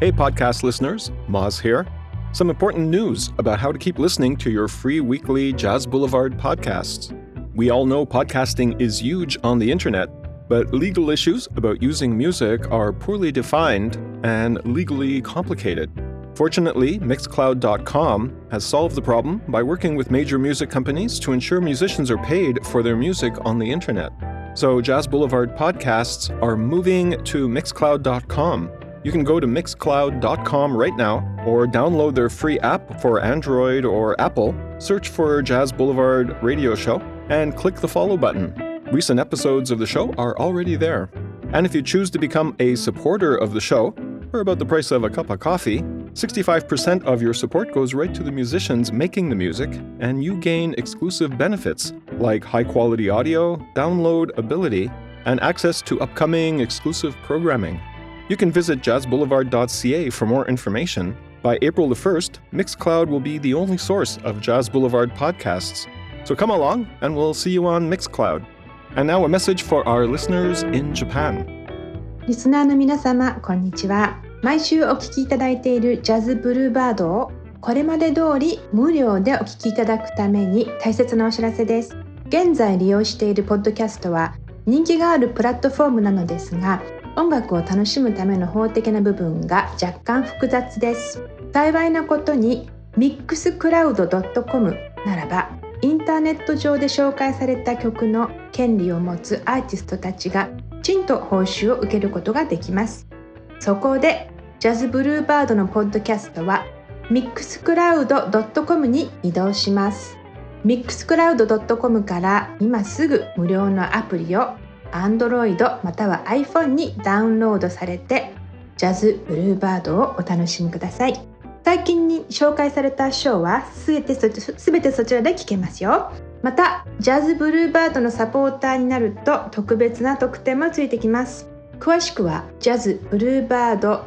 Hey, podcast listeners, Moz here. Some important news about how to keep listening to your free weekly Jazz Boulevard podcasts. We all know podcasting is huge on the internet, but legal issues about using music are poorly defined and legally complicated. Fortunately, Mixcloud.com has solved the problem by working with major music companies to ensure musicians are paid for their music on the internet. So, Jazz Boulevard podcasts are moving to Mixcloud.com. You can go to Mixcloud.com right now or download their free app for Android or Apple, search for Jazz Boulevard Radio Show, and click the follow button. Recent episodes of the show are already there. And if you choose to become a supporter of the show, for about the price of a cup of coffee, 65% of your support goes right to the musicians making the music, and you gain exclusive benefits like high quality audio, download ability, and access to upcoming exclusive programming. You can visit jazzboulevard.ca for more information. By April the 1st, Mixcloud will be the only source of Jazz Boulevard podcasts. So come along, and we'll see you on Mixcloud. And now a message for our listeners in Japan. リスナーの皆様、こんにちは。毎週お聞きいただいているジャズブルーバードをこれまで通り無料でお聞きいただくために大切なお知らせです。現在利用しているポッドキャストは人気があるプラットフォームなのですが、 音楽を楽しむための法的な部分が若干複雑です。幸いなことに mixcloud.com ならばインターネット上で紹介された曲の権利を持つアーティストたちがきちんと報酬を受けることができますそこでジャズブルーバードのポッドキャストは mixcloud.com に移動します mixcloud.com から今すぐ無料のアプリを Android または iPhone にダウンロードされてジャズブルーバードをお楽しみください。最近に紹介されたショーはすべて全てそちらで聴けますよ。またジャズブルーバードのサポーターになると特別な特典もついてきます。詳しくはジャズブルーバード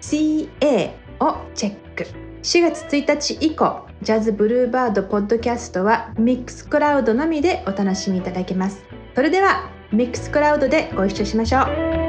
.ca をチェック。4月1日以降ジャズブルーバードポッドキャストはミックスクラウドのみでお楽しみいただけます。それではミックスクラウドでご一緒しましょう。